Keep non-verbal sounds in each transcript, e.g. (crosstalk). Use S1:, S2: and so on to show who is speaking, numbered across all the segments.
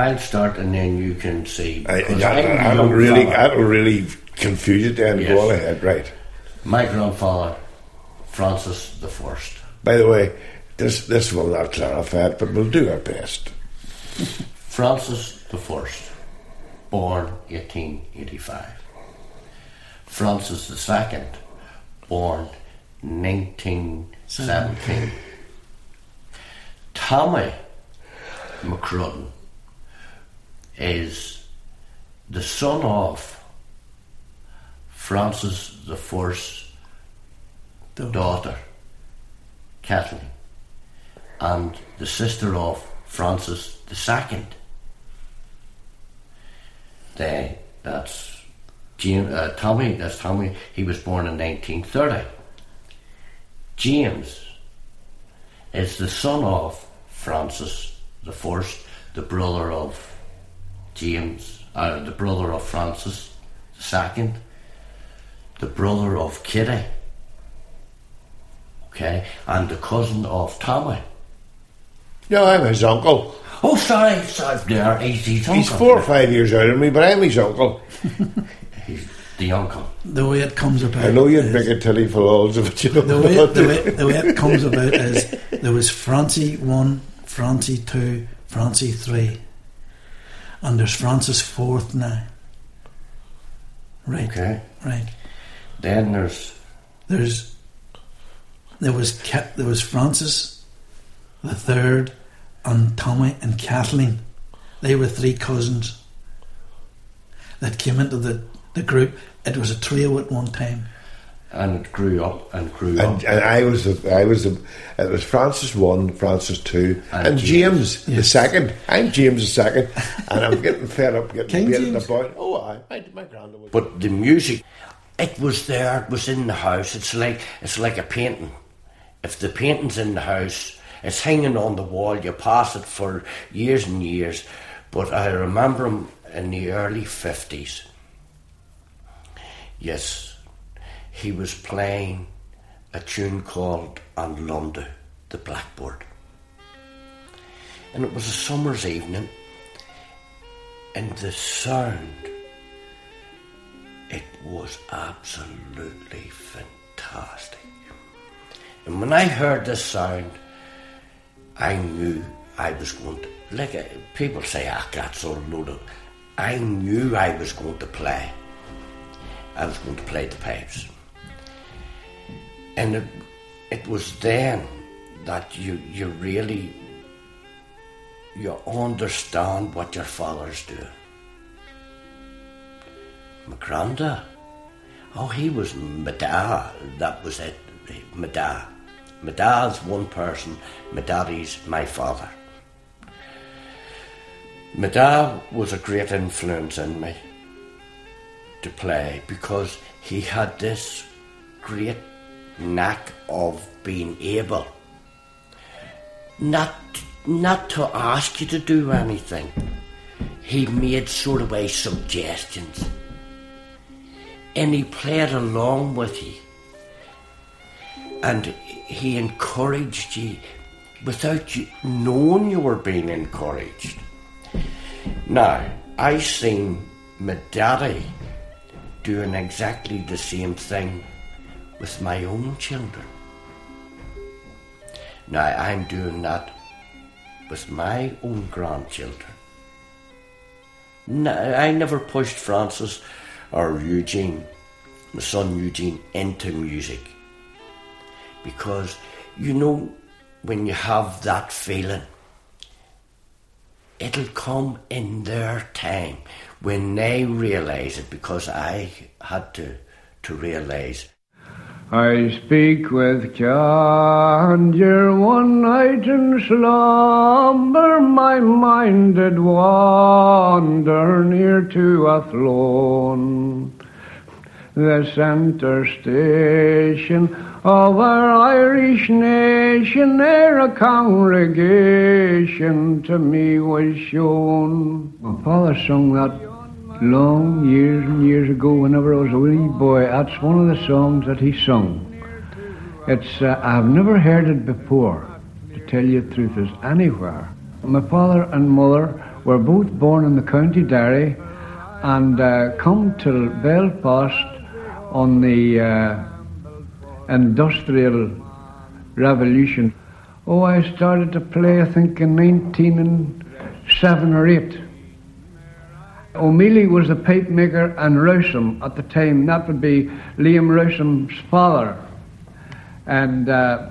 S1: I'll start and then you can see.
S2: I, I,
S1: I'm the
S2: I, will
S1: young
S2: really,
S1: fella.
S2: that'll really confuse it then.
S1: Yes.
S2: Go on ahead, right.
S1: My grandfather, Francis the First.
S2: By the way, this this will not clarify it, but we'll do our best. (laughs)
S1: Francis the First, born 1885. Francis the Second, born 1917. (laughs) Tommy McCrudden is the son of Francis the First's daughter, Kathleen, and the sister of Francis the Second. They, that's James, uh, Tommy, that's Tommy, he was born in 1930. James is the son of Francis the First, the brother of James, uh, the brother of Francis II, the brother of Kitty, okay, and the cousin of Tommy.
S2: No, I'm his uncle.
S1: Oh, sorry, sorry, there, he's, he's,
S2: He's four or five years older than me, but I'm his uncle. (laughs)
S1: He's the uncle.
S3: The way it comes about.
S2: I know you'd
S3: is-
S2: make a tilly for all of it, you know.
S3: the way, the, way, the way it comes about (laughs) is there was Francie 1, Francie 2, Francie 3, and there's Francis 4th now. Right,
S1: Okay.
S3: right.
S1: Then there's
S3: There's there was there was Francis the third and Tommy and Kathleen. They were three cousins that came into the, the group. It was a trio at one time.
S1: And it grew up and grew
S2: And,
S1: up.
S2: and I was the, I was the, it was Francis one, Francis two,
S1: And
S2: and,
S1: James.
S2: James, the second. I'm James the second, and I'm getting fed up, getting
S3: King
S2: beaten
S3: James.
S2: about. Oh, I, my, my granddad was.
S1: But the music, it was there. It was in the house. It's like it's like a painting. If the painting's in the house, it's hanging on the wall. You pass it for years and years. But I remember him in the early fifties. Yes, he was playing a tune called "On London, the Blackboard," and it was a summer's evening, and the sound it was absolutely fantastic. And when I heard this sound, I knew I was going to, like uh, people say, ah, that's all loaded. I knew I was going to play. I was going to play the pipes. And it, it was then that you, you really, you understand what your father's doing. Granddad. Oh, he was my dad. That was it. My dad's one person. My daddy's my father. My dad was a great influence in me to play because he had this great knack of being able not not to ask you to do anything. He made sort of way suggestions and he played along with you and he encouraged you without you knowing you were being encouraged. Now, I seen my daddy doing exactly the same thing with my own children. Now, I'm doing that with my own grandchildren. No, I never pushed Francis or Eugene, my son Eugene, into music. Because, you know, when you have that feeling, it'll come in their time when they realise it, because I had to, to realise.
S4: I speak with candor one night in slumber, my mind did wander near to Athlone, the centre station of our Irish nation. There a congregation to me was shown. My father sung that long years and years ago whenever I was a wee boy. That's one of the songs that he sung. It's uh, I've never heard it before, to tell you the truth, is anywhere. My father and mother were both born in the County Derry and uh, come to Belfast on the uh, Industrial Revolution. Oh, I started to play, I think, in 1907 or 8. O'Mealy was the pipe maker and Rowsome at the time. That would be Liam Rowsome's father. And uh,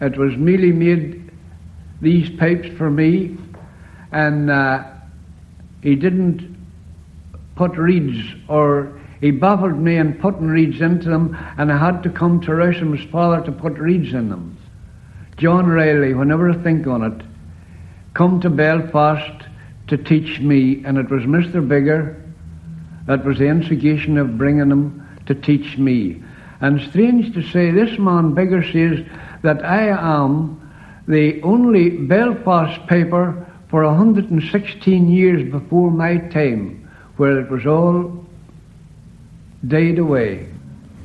S4: it was Mealy made these pipes for me, and uh, he didn't put reeds or he baffled me in putting reeds into them, and I had to come to Rowsome's father to put reeds in them. John Riley, whenever I think on it, come to Belfast to teach me, and it was Mr. Bigger that was the instigation of bringing him to teach me. And strange to say, this man Bigger says that I am the only Belfast paper for 116 years before my time, where it was all died away.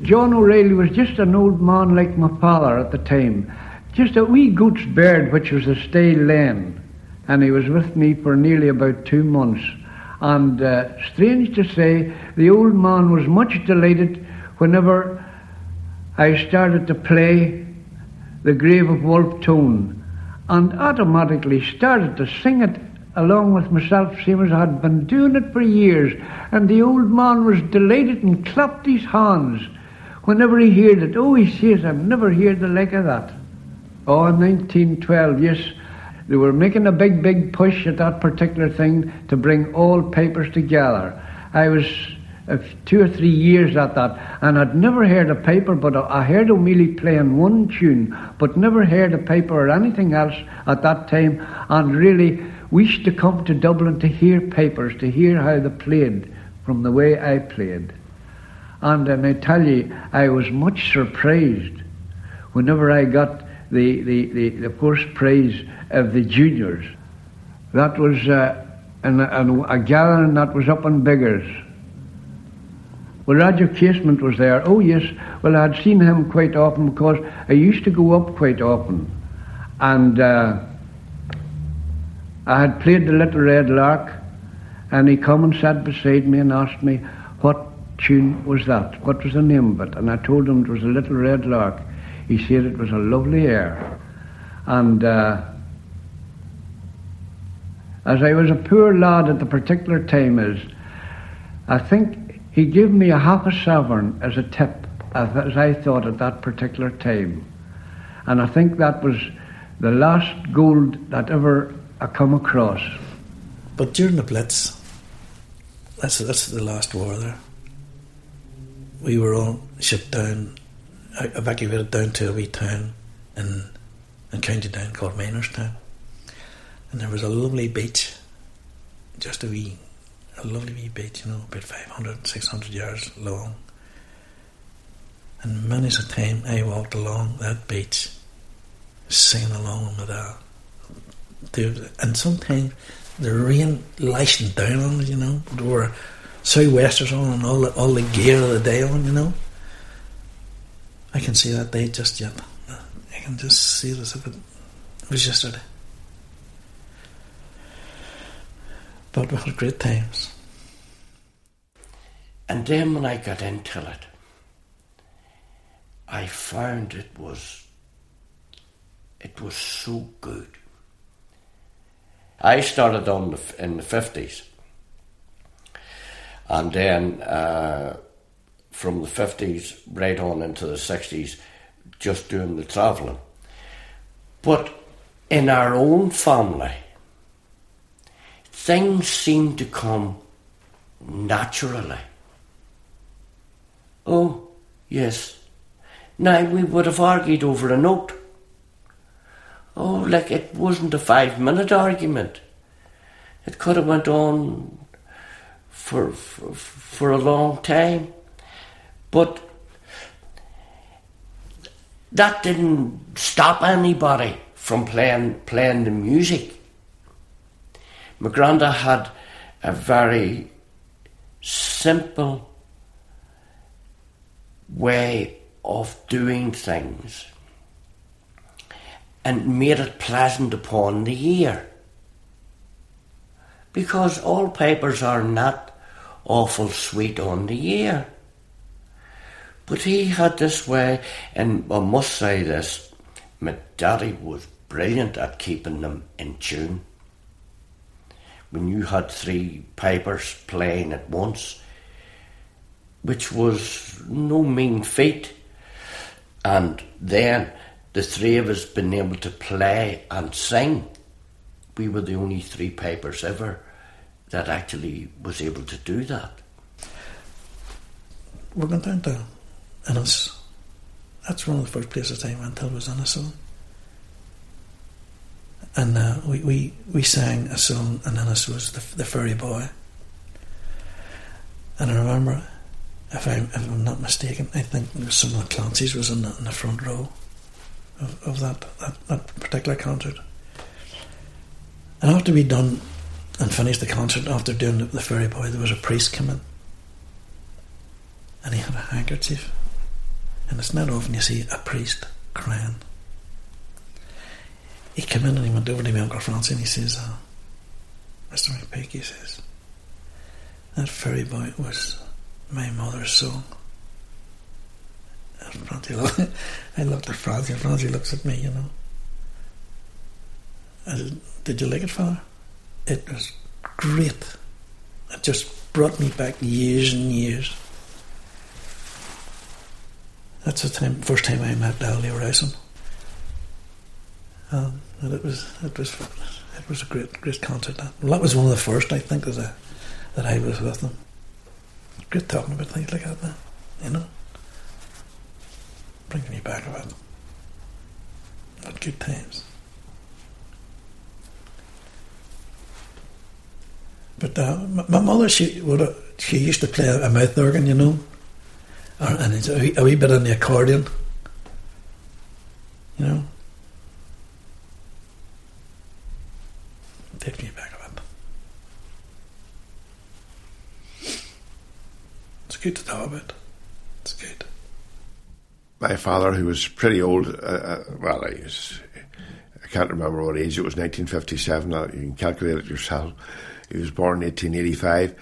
S4: John O'Reilly was just an old man like my father at the time, just a wee goat's beard which was a stale lane, and he was with me for nearly about two months. And uh, strange to say, the old man was much delighted whenever I started to play the Grave of Wolfe Tone, and automatically started to sing it along with myself, same as I had been doing it for years. And the old man was delighted and clapped his hands whenever he heard it. Oh, he says, I've never heard the like of that. Oh, in 1912, yes, they were making a big, big push at that particular thing to bring all papers together. I was uh, two or three years at that, and I'd never heard a paper, but I heard O'Mealy playing one tune, but never heard a paper or anything else at that time, and really wished to come to Dublin to hear papers, to hear how they played from the way I played. And, and I tell you, I was much surprised whenever I got the, the, the, the first praise of the juniors. That was uh, an, a gathering that was up in Biggers. Well, Roger Casement was there. Oh, yes. Well, I'd seen him quite often because I used to go up quite often. And uh, I had played the Little Red Lark, and he come and sat beside me and asked me what tune was that, what was the name of it, and I told him it was a Little Red Lark. He said it was a lovely air, and uh, as I was a poor lad at the particular time, is I think he gave me a half a sovereign as a tip, as I thought at that particular time, and I think that was the last gold that ever I come across.
S3: But during the Blitz, that's, that's the last war there, we were all shipped down, evacuated down to a wee town in, in County Down called Minerstown. And there was a lovely beach, just a wee, a lovely wee beach, you know, about 500, 600 yards long. And many's a time I walked along that beach, singing along with that and sometimes the rain lashing down on you know. There were sou'westers on and all the, all the gear of the day on, you know. I can see that day just yet. I can just see it as if it was yesterday. But we had great times.
S1: And then when I got into it, I found it was it was so good. I started on the, in the 50s. And then uh, from the 50s right on into the 60s, just doing the travelling. But in our own family, things seem to come naturally. Oh, yes. Now we would have argued over a note. Oh, like it wasn't a five minute argument. It could have went on for, for, for a long time. But that didn't stop anybody from playing playing the music. My granda had a very simple way of doing things and made it pleasant upon the ear. because all papers are not awful sweet on the ear. But he had this way, and I must say this my daddy was brilliant at keeping them in tune. When you had three pipers playing at once, which was no mean feat, and then the three of us being able to play and sing, we were the only three pipers ever that actually was able to do that.
S3: We went down to Ennis. That's one of the first places I went to was Ennis. And uh, we, we, we sang a song, and Innis was the, the Fairy Boy. And I remember, if, I, if I'm not mistaken, I think some of the Clancy's was in the, in the front row of, of that, that, that particular concert. And after we'd done and finished the concert, after doing the, the Boy, there was a priest come in. And he had a handkerchief. And it's not often you see a priest crying. He came in and he went over to my Uncle Francie and he says, uh, Mr. McPeake, he says, that Fairy Boy was my mother's song. And Francie, I looked at Francie and Francie looks at me, you know. I said, Did you like it, Father? It was great. It just brought me back years and years. That's the time, first time I met Dally Rowson. Um, and it was it was it was a great great concert. That well, that was one of the first I think that that I was with them. Great talking about things like that, man. You know, bringing me back about about good times. But uh, my, my mother, she would uh, she used to play a, mouth organ, you know, and it's a wee, a wee bit on the accordion, you know. Takes me back a bit. It's good to talk about. It's good.
S2: My father, who was pretty old, uh, uh, well, he was, I can't remember what age it was, 1957, uh, you can calculate it yourself. He was born in 1885.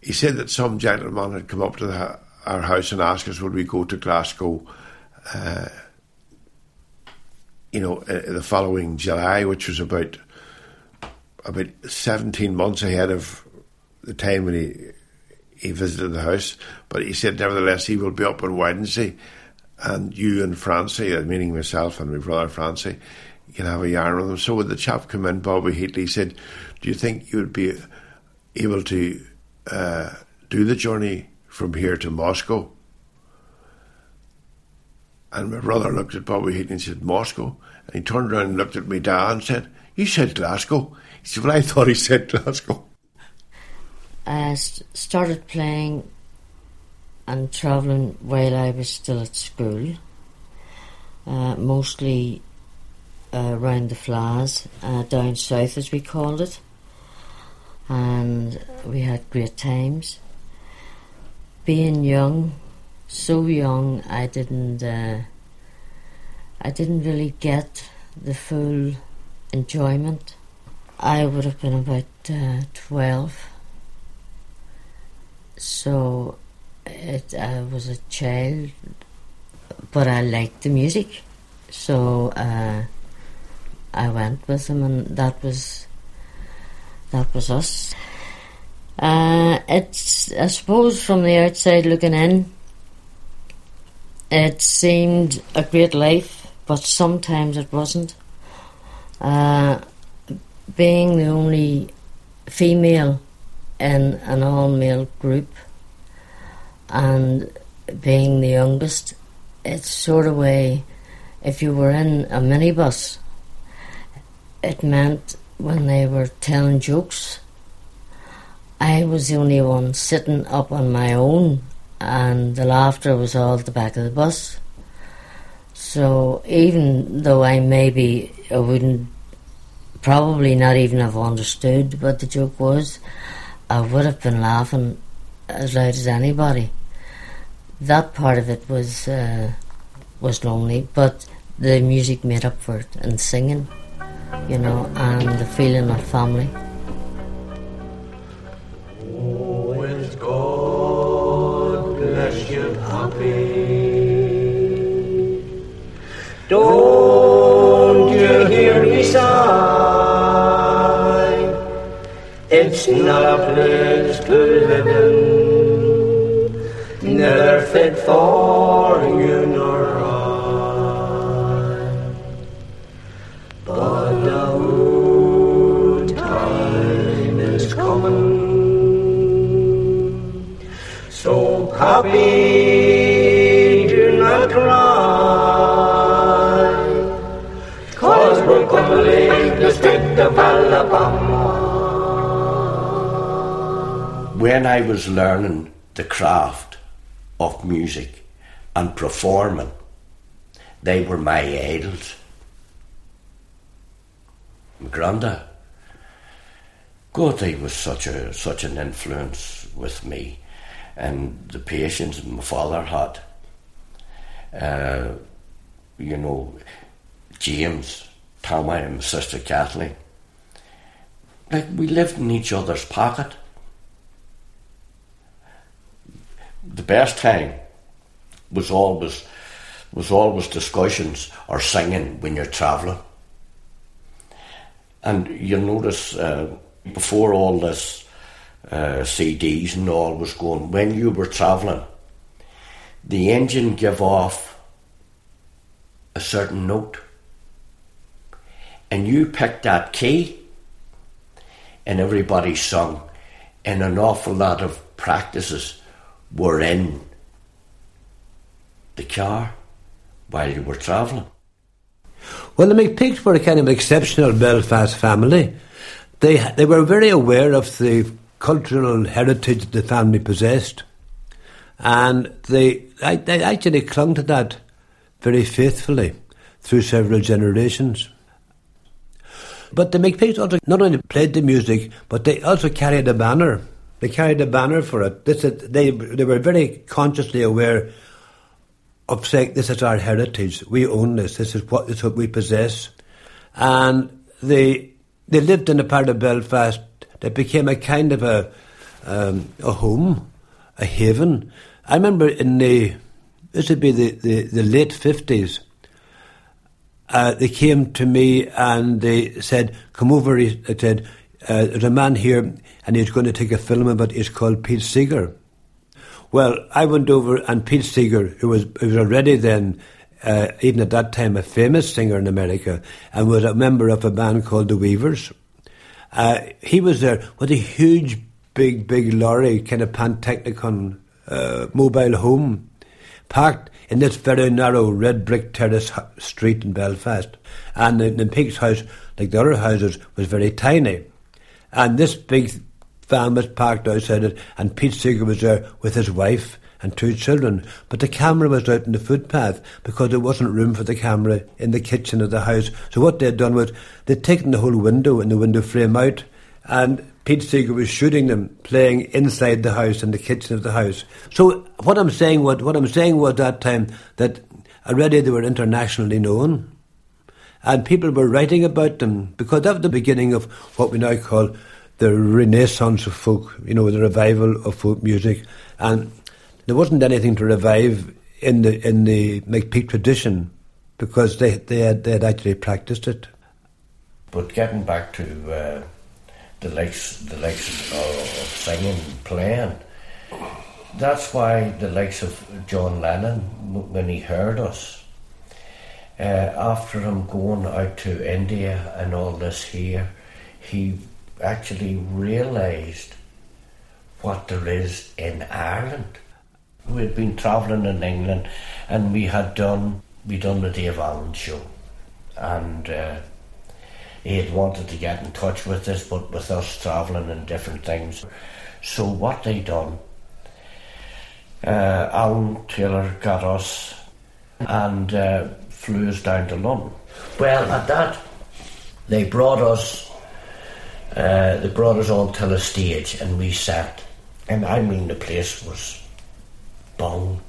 S2: He said that some gentleman had come up to the, our house and asked us would we go to Glasgow, uh, you know, uh, the following July, which was about about 17 months ahead of the time when he he visited the house. But he said, nevertheless, he will be up on Wednesday, and you and Francie, uh, meaning myself and my brother Francie, you can have a yarn with him. So when the chap came in, Bobby Heatley said, "Do you think you would be able to uh, do the journey from here to Moscow?" And my brother looked at Bobby Heatley and said, "Moscow," and he turned around and looked at me dad and said, "You said Glasgow." He said, Well, I thought he said Glasgow.
S5: I started playing and travelling while I was still at school, uh, mostly uh, around the Fleadhs, uh, down south as we called it, and we had great times. Being young, so young, I didn't, uh, I didn't really get the full enjoyment I would have been about uh, 12. So it, I was a child, but I liked the music. So uh, I went with them, and that was that was us. Uh, it's I suppose from the outside looking in, it seemed a great life, but sometimes it wasn't. Uh, being the only female in an all male group and being the youngest, it's sort of way if you were in a minibus, it meant when they were telling jokes, I was the only one sitting up on my own, and the laughter was all at the back of the bus. So even though I maybe I wouldn't probably not even have understood what the joke was, I would have been laughing as loud as anybody. That part of it was uh, was lonely, but the music made up for it, and singing, you know, and the feeling of family.
S6: It's not a place to live in, neither fit for you nor I. But the time is coming, so happy do not cry, cause we're going to leave the state of Alabama
S1: when I was learning the craft of music and performing, they were my idols. My granda. God, he was such a such an influence with me, and the patience my father had. Uh, you know, James, Tommy, and my sister Kathleen. Like we lived in each other's pocket. The best time was always was always discussions or singing when you're travelling. And you'll notice uh, before all this uh, CDs and all was going, when you were travelling, the engine give off a certain note, and you picked that key, and everybody sung, and an awful lot of practices were in the car while you were travelling.
S7: Well, the McPeakes were a kind of exceptional Belfast family. They they were very aware of the cultural heritage the family possessed, and they they actually clung to that very faithfully through several generations. But the McPeakes also not only played the music, but they also carried a banner they carried a banner for it. This is, they they were very consciously aware of saying this is our heritage. We own this. This is what this is what we possess, and they they lived in a part of Belfast that became a kind of a um, a home, a haven. I remember in the this would be the, the, the late fifties. Uh, they came to me and they said, "Come over." They said, uh, "There's a man here and he's going to take a film about it. It's called Pete Seeger. Well, I went over, and Pete Seeger, who was, who was already then, uh, even at that time, a famous singer in America, and was a member of a band called the Weavers, uh, he was there with a huge, big, big lorry, kind of Pantechnicon uh, mobile home, parked in this very narrow red brick terrace street in Belfast. And the, the house, like the other houses, was very tiny. And this big van was parked outside it, and Pete Seeger was there with his wife and two children. But the camera was out in the footpath because there wasn't room for the camera in the kitchen of the house. So what they'd done was they'd taken the whole window and the window frame out, and Pete Seeger was shooting them playing inside the house in the kitchen of the house. So what I'm saying what what I'm saying was that time that already they were internationally known. And people were writing about them because that was the beginning of what we now call the renaissance of folk, you know, the revival of folk music, and there wasn't anything to revive in the in the McPeake tradition because they they had they had actually practiced it.
S1: But getting back to uh, the likes the likes of singing, playing, that's why the likes of John Lennon, when he heard us, uh, after him going out to India and all this here, he actually realised what there is in Ireland. We'd been travelling in England and we had done we done the Dave Allen show and uh, he had wanted to get in touch with us but with us travelling and different things. So what they done uh, Alan Taylor got us and uh, flew us down to London. Well at that they brought us uh, they brought us all to the stage and we sat. And I mean, the place was bombed.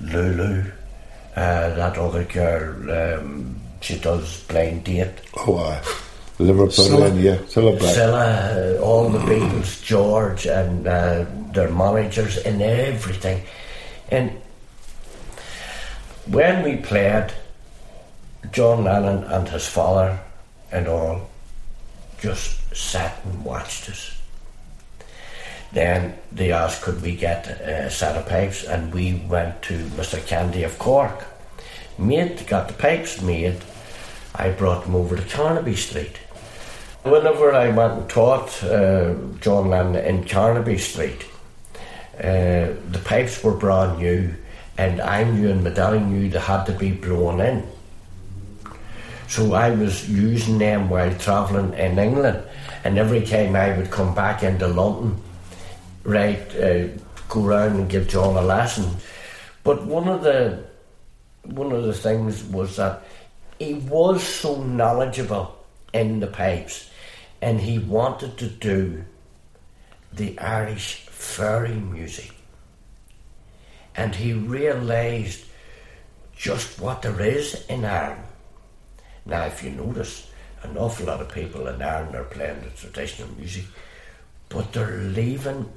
S1: Lulu, uh, that other girl, um, she does blind date.
S2: Oh, uh, Liverpool, Cilla, yeah, Cilla
S1: Cilla, uh, all the Beatles, George, and uh, their managers, and everything. And when we played, John Lennon and his father and all, just sat and watched us. Then they asked, could we get a set of pipes, and we went to Mr. Candy of Cork. Made, got the pipes made. I brought them over to Carnaby Street. Whenever I went and taught uh, John Lennon in Carnaby Street, uh, the pipes were brand new, and I knew and Medallion knew they had to be blown in. So I was using them while travelling in England, and every time I would come back into London, right, uh, go around and give John a lesson. But one of the one of the things was that he was so knowledgeable in the pipes, and he wanted to do the Irish fairy music, and he realised just what there is in Ireland. Now, if you notice, an awful lot of people in Ireland are playing the traditional music, but they're leaving.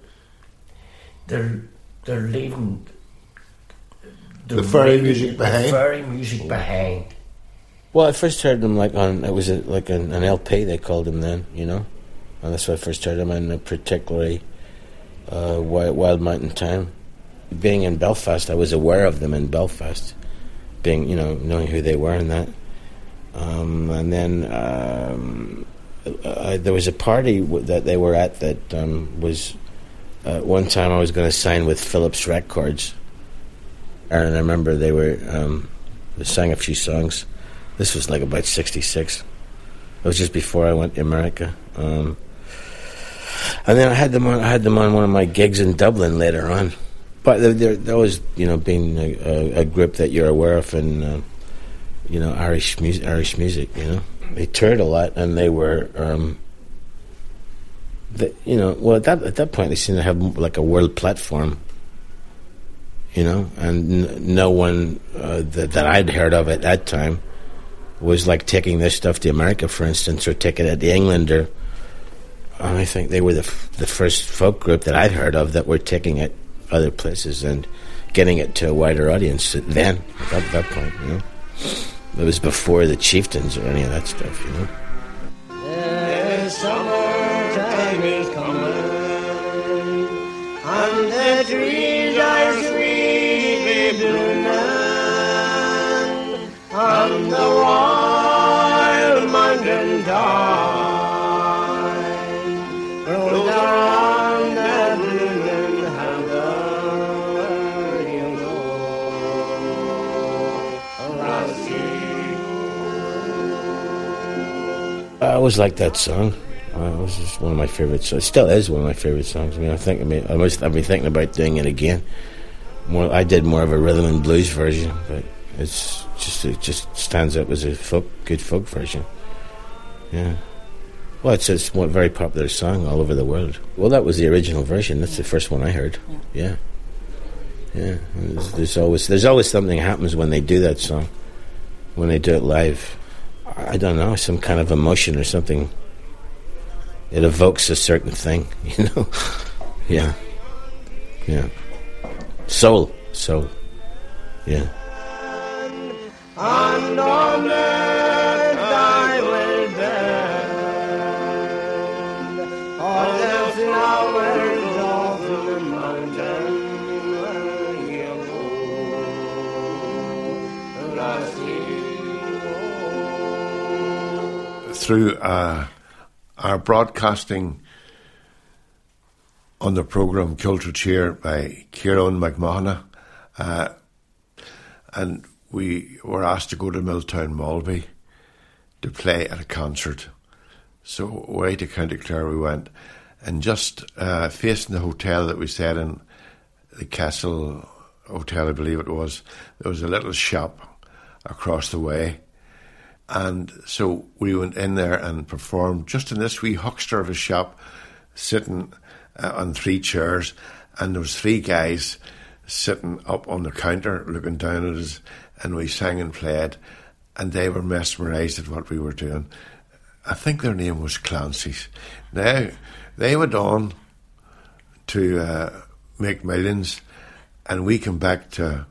S1: They're they're leaving
S2: The fairy
S1: really-
S2: music
S1: the
S2: behind?
S1: fairy music behind.
S8: Well, I first heard them like on it was a, like an, an LP they called them then, you know, and that's when I first heard them, and particularly uh, Wild, Wild Mountain Thyme. Being in Belfast, I was aware of them in Belfast, being you know knowing who they were and that. Um, and then um, uh, there was a party w- that they were at that um, was uh, one time I was going to sign with Philips Records, and I remember they were um, they sang a few songs. This was like about '66. It was just before I went to America. Um, and then I had them on. I had them on one of my gigs in Dublin later on. But they're, they're always, you know, being a, a, a group that you're aware of in, uh, you know, Irish music. Irish music, you know, they toured a lot, and they were, um, you know, well at that at that point they seemed to have like a world platform. You know, and n- no one uh, that, that I'd heard of at that time was like taking this stuff to America, for instance, or taking it to England, or I think they were the f- the first folk group that I'd heard of that were taking it other places and getting it to a wider audience. Then at that, point, you know, it was before the chieftains or any of that stuff, you know.
S6: The wild mountain thyme
S8: always liked that song. Uh, it was just one of my favorites. So it still is one of my favorite songs. I mean, I think I mean, I must, I've been thinking about doing it again. More, I did more of a rhythm and blues version, but it's just it just stands up as a folk, good folk version. Yeah. Well, it's it's a very popular song all over the world. Well, that was the original version. That's the first one I heard. Yeah. Yeah. There's, there's always there's always something happens when they do that song, when they do it live. I don't know, some kind of emotion or something. It evokes a certain thing, (laughs) you know. yeah, yeah. Soul, soul. Yeah.
S2: Through uh, our broadcasting on the programme Ceolta Tíre by Kieran McMahon, uh, and we were asked to go to Milltown Malbay to play at a concert. So away to County Clare we went, and just uh, facing the hotel that we stayed in, the Castle Hotel, I believe it was, there was a little shop across the way. And so we went in there and performed just in this wee huckster of a shop, sitting uh, on three chairs, and there was three guys sitting up on the counter looking down at us, and we sang and played, and they were mesmerised at what we were doing. I think their name was Clancy's. Now they went on to uh, make millions, and we came back to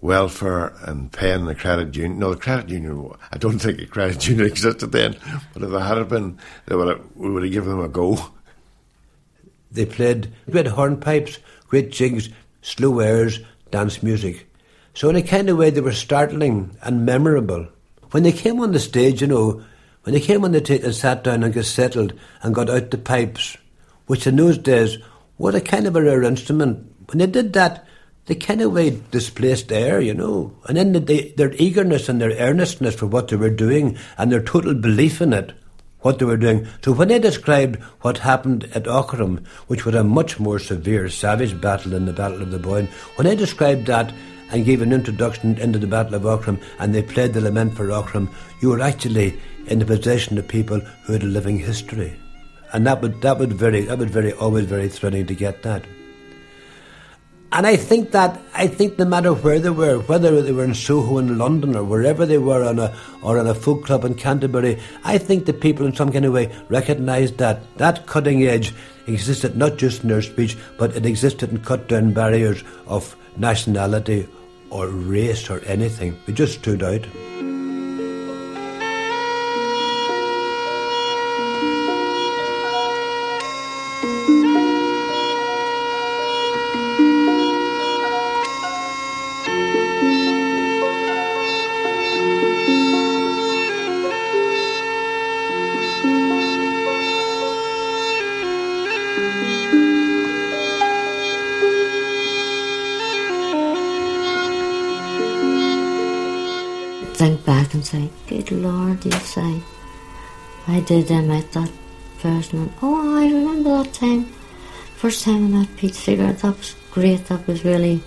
S2: welfare and paying the credit union. No, the credit union. I don't think the credit (laughs) union existed then, but if there had been, they would have, we would have given them a go.
S7: They played great hornpipes, great jigs, slow airs, dance music. So in a kind of way, they were startling and memorable. When they came on the stage, you know, when they came on the stage and sat down and got settled and got out the pipes, which in those days was a kind of a rare instrument. When they did that, they kind of way displaced air, you know. And then the, their eagerness and their earnestness for what they were doing and their total belief in it, what they were doing. So when they described what happened at Aughrim, which was a much more severe, savage battle than the Battle of the Boyne, when they described that and gave an introduction into the Battle of Aughrim and they played the Lament for Aughrim, you were actually in the possession of people who had a living history. And that would that would very that would very always very thrilling to get that. And I think that I think no matter where they were, whether they were in Soho in London or wherever they were on a or on a folk club in Canterbury, I think the people in some kind of way recognised that that cutting edge existed not just in their speech, but it existed and cut down barriers of nationality or race or anything. It just stood out.
S5: I did them at that person. Oh, I remember that time. First time I met Pete Seeger, that was great. That was really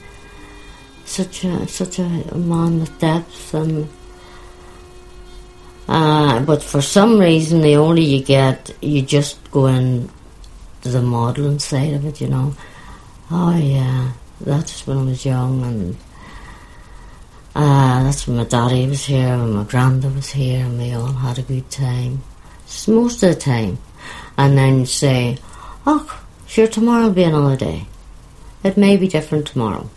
S5: such a such a man with depth and uh, but for some reason the older you get you just go in to the modelling side of it, you know. Oh yeah, that's when I was young and uh, that's when my daddy was here and my granda was here and we all had a good time. Most of the time. And then say, oh, sure, tomorrow will be another day. It may be different tomorrow.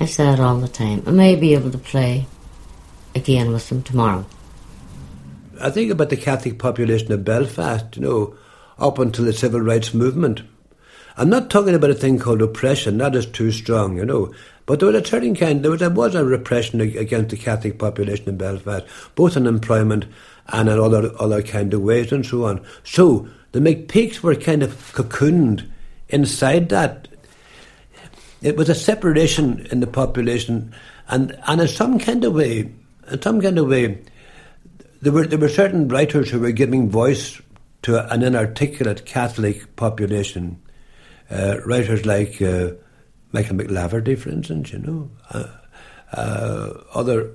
S5: I say that all the time. I may be able to play again with them tomorrow.
S7: I think about the Catholic population of Belfast, you know, up until the civil rights movement. I'm not talking about a thing called oppression, that is too strong, you know. But there was a certain kind, there was, there was a repression against the Catholic population in Belfast, both in employment and in other, kind of ways and so on. So the McPeakes were kind of cocooned inside that. It was a separation in the population, and, and in some kind of way, in some kind of way, there were there were certain writers who were giving voice to an inarticulate Catholic population. Uh, writers like uh, Michael McLaverty, for instance, you know, uh, uh, other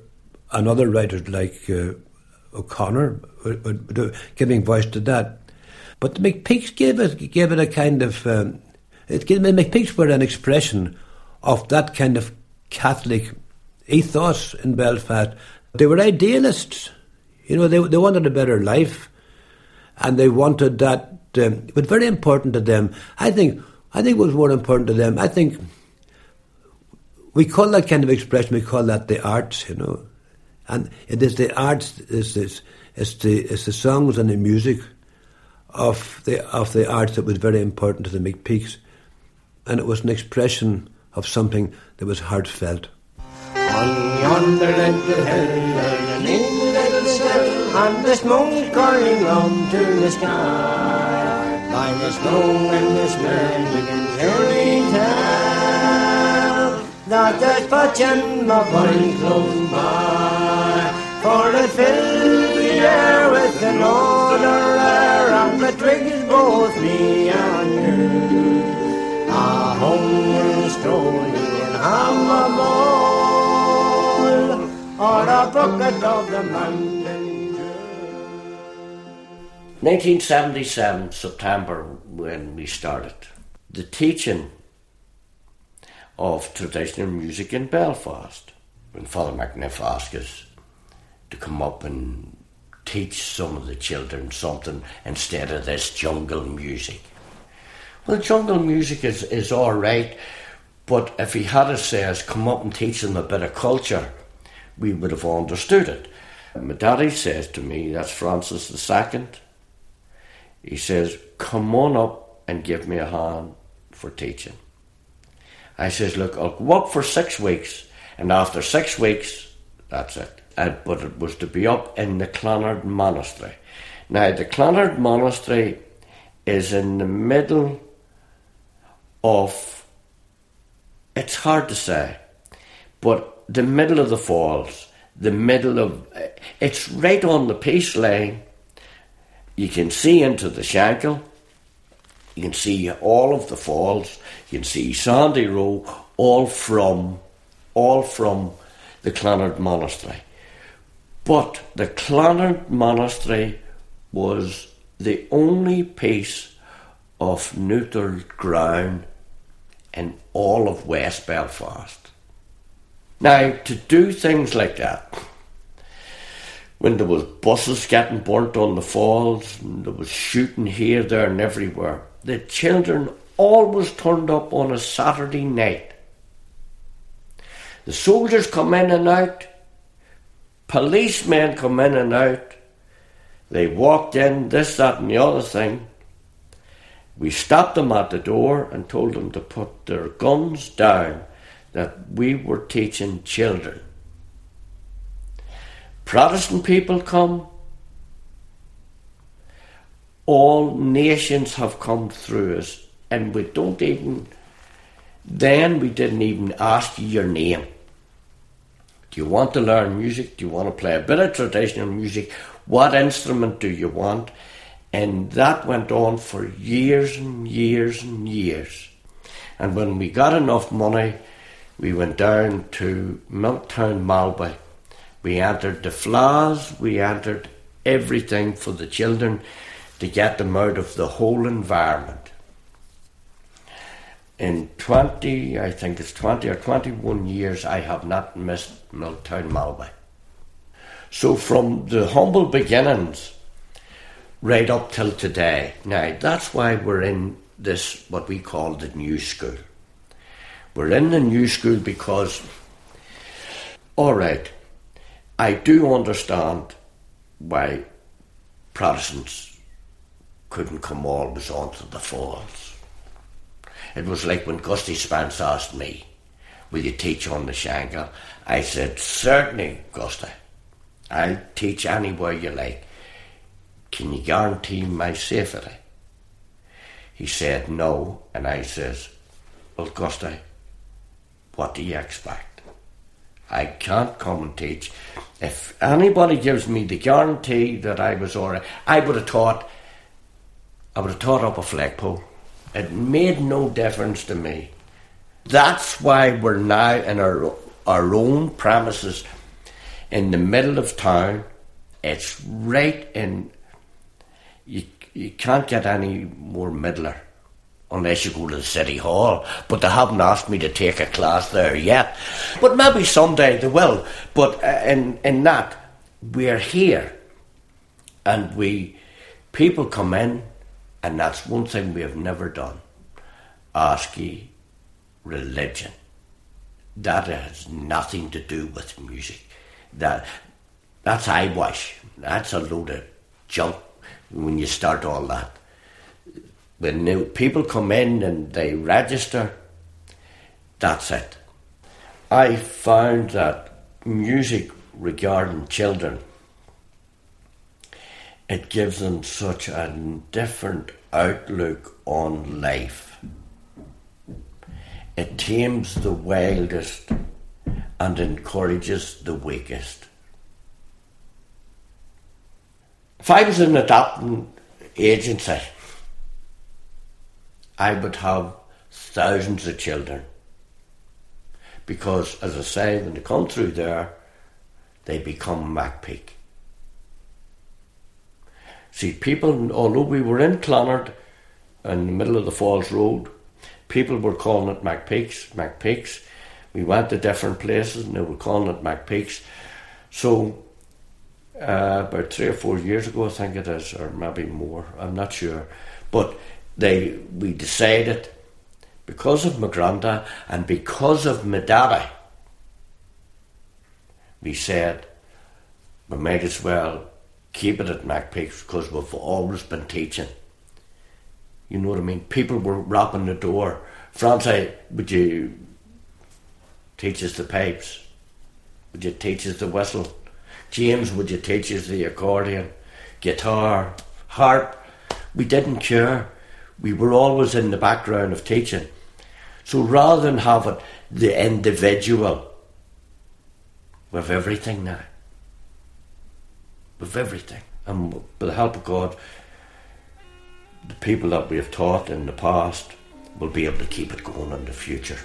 S7: and other writers like uh, O'Connor were giving voice to that. But the McPeakes gave it gave it a kind of um, it gave, the McPeakes were an expression of that kind of Catholic ethos in Belfast. They were idealists, you know. They they wanted a better life, and they wanted that. Um, but very important to them, I think. I think was more important to them. I think we call that kind of expression, we call that the arts, you know. And it is the arts, it's, it's, it's, the, it's the songs and the music of the, of the arts that was very important to the McPeakes. And it was an expression of something that was heartfelt.
S6: On yonder little hill, there's an neat little still, and the smoke's curling up to the sky. By the snow and the smell, you can surely tell that there's patching my body close by. For it fills the air with an odor air, and the twigs both me and you. A home strolling in Hammerball, or a bucket of the mountain dew.
S1: 1977, September, when we started. The teaching of traditional music in Belfast. When Father McNiff asked us to come up and teach some of the children something instead of this jungle music. Well, jungle music is, is all right, But if he had a says, come up and teach them a bit of culture, we would have understood it. My daddy says to me, that's Francis II, he says, come on up and give me a hand for teaching. I says, look, I'll go up for six weeks, and after six weeks, that's it. Uh, but it was to be up in the Clonard Monastery. Now, the Clonard Monastery is in the middle of, it's hard to say, but the middle of the falls, the middle of, it's right on the Peace Line. You can see into the Shankill. You can see all of the falls. You can see Sandy Row, all from, all from the Clonard Monastery. But the Clonard Monastery was the only piece of neutral ground in all of West Belfast. Now, to do things like that, when there was buses getting burnt on the falls, and there was shooting here, there, and everywhere, the children always turned up on a Saturday night. The soldiers come in and out, policemen come in and out, they walked in, this, that, and the other thing. We stopped them at the door and told them to put their guns down, that we were teaching children. Protestant people come, all nations have come through us, and we don't even, then we didn't even ask you your name. You want to learn music? Do you want to play a bit of traditional music? What instrument do you want? And that went on for years and years and years. And when we got enough money, we went down to Milltown Malbay. We entered the Fleadhs, we entered everything for the children to get them out of the whole environment. In 20, I think it's 20 or 21 years, I have not missed Milltown Malbay. So from the humble beginnings right up till today. Now that's why we're in this what we call the new school. We're in the new school because all right, I do understand why Protestants couldn't come all always onto the falls. It was like when Gusty Spence asked me, Will you teach on the Shankill? I said, Certainly, Gusty. I'll teach anywhere you like. Can you guarantee my safety? He said no, and I says, Well, Gusty, what do you expect? I can't come and teach. If anybody gives me the guarantee that I was alright, I would have taught. I would have taught up a flagpole. It made no difference to me. That's why we're now in our our own premises in the middle of town. It's right in. You, you can't get any more middler unless you go to the city hall. But they haven't asked me to take a class there yet. But maybe someday they will. But uh, in in that we're here, and we people come in, and that's one thing we have never done. Ask religion. That has nothing to do with music that that's eyewash. That's a load of junk when you start all that. When new people come in and they register, that's it. I found that music regarding children, it gives them such a different outlook on life. It tames the wildest and encourages the weakest. If I was an adopting agency, I would have thousands of children. Because, as I say, when they come through there, they become McPeake. See, people, although we were in Clonard, in the middle of the Falls Road, people were calling it McPeakes, McPeakes. We went to different places and they were calling it McPeakes. So, uh, about three or four years ago, I think it is, or maybe more, I'm not sure. But they we decided because of my granda and because of my daddy, we said we might as well keep it at McPeakes because we've always been teaching. You know what I mean? People were rapping the door. Francie, would you teach us the pipes? Would you teach us the whistle? James, would you teach us the accordion, guitar, harp? We didn't care. We were always in the background of teaching. So rather than have it the individual, we've everything now. We've everything. And with the help of God, the people that we have taught in the past will be able to keep it going in the future.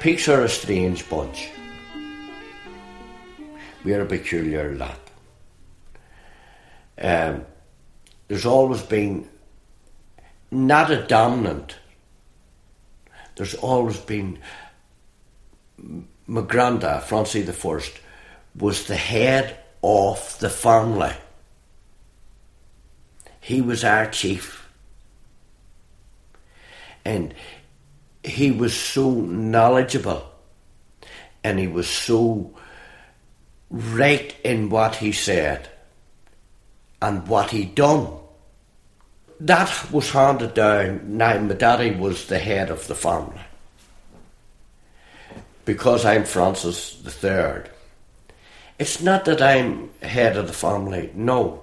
S1: McPeakes are a strange bunch. We're a peculiar lot. Um, there's always been not a dominant. There's always been my granda, Francie the First, was the head of the family. He was our chief. And he was so knowledgeable and he was so right in what he said and what he done. That was handed down. Now, my daddy was the head of the family. Because I'm Francis Third. It's not that I'm head of the family, no.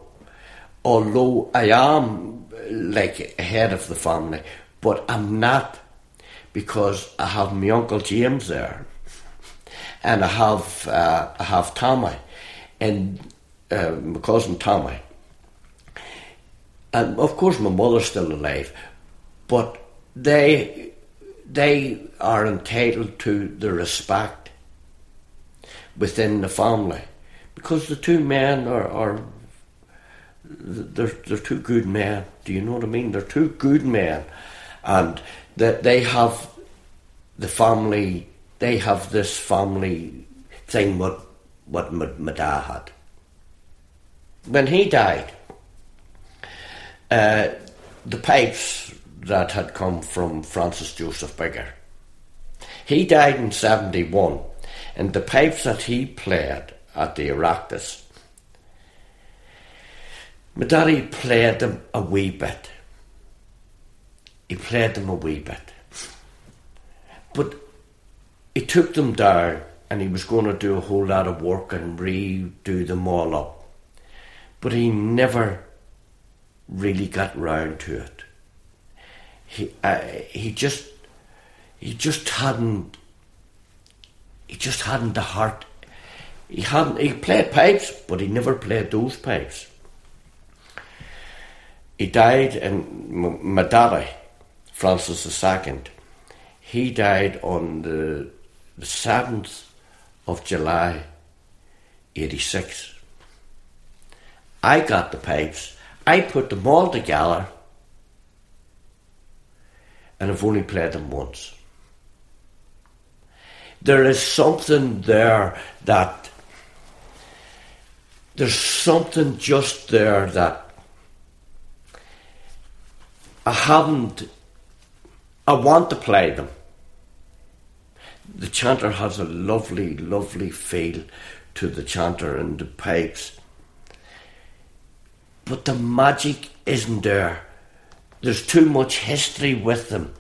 S1: Although I am like head of the family, but I'm not because I have my uncle James there, and I have uh, I have Tommy, and uh, my cousin Tommy, and of course my mother's still alive, but they they are entitled to the respect within the family because the two men are, are they're, they're two good men. Do you know what I mean? They're two good men, and that they have the family. They have this family thing. What what my, my dad had when he died. Uh, the pipes that had come from Francis Joseph Bigger. He died in seventy one, and the pipes that he played at the Oireachtas my daddy played them a wee bit. He played them a wee bit. But he took them down and he was going to do a whole lot of work and redo them all up. But he never really got round to it. He, uh, he just, he just hadn't, he just hadn't the heart. He hadn't, he played pipes, but he never played those pipes he died in daddy, Francis II. He died on the, the 7th of July, 86. I got the pipes, I put them all together, and I've only played them once. There is something there that there's something just there that I haven't. I want to play them. The chanter has a lovely, lovely feel to the chanter and the pipes. But the magic isn't there. There's too much history with them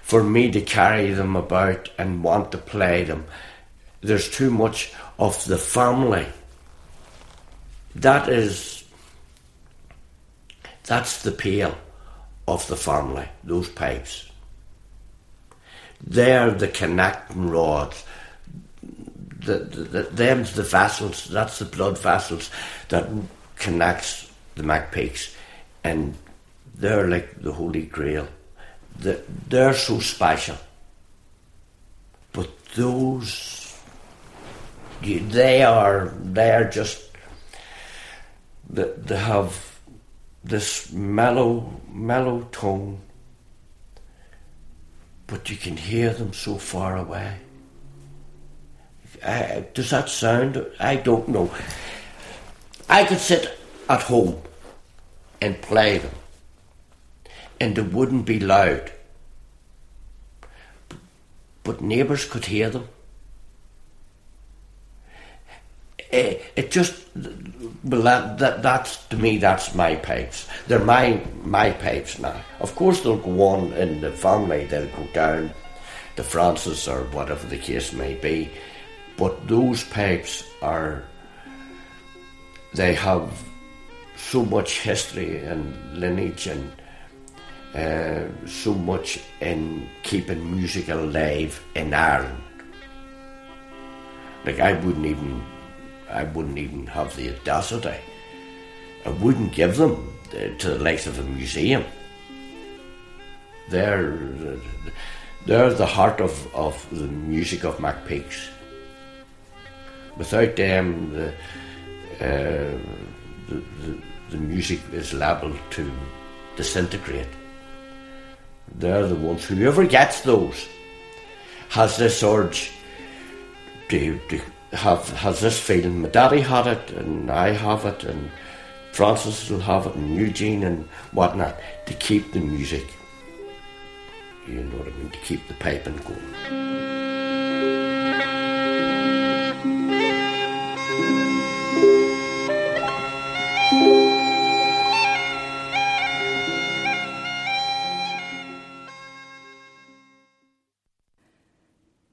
S1: for me to carry them about and want to play them. There's too much of the family. That is. That's the peel of the family, those pipes. They're the connecting rods. The, the, the, them's the vessels, that's the blood vessels that connects the McPeakes and they're like the Holy Grail. They're, they're so special. But those, they are, they are just, they, they have this mellow, mellow tone, but you can hear them so far away. Does that sound? I don't know. I could sit at home and play them, and they wouldn't be loud. But neighbours could hear them. Eh, it just well that, that that's to me that's my pipes. They're my my pipes now. Of course they'll go on in the family. They'll go down to Francis or whatever the case may be. But those pipes are they have so much history and lineage and uh, so much in keeping music alive in Ireland. Like I wouldn't even I wouldn't even have the audacity. I wouldn't give them uh, to the likes of a museum. They're they're the heart of, of the music of McPeakes. Without them, the, uh, the, the the music is liable to disintegrate. They're the ones. Whoever gets those has this urge to, to have has this feeling. My daddy had it, and I have it, and Francis will have it, and Eugene and whatnot to keep the music. You know what I mean? To keep the piping going.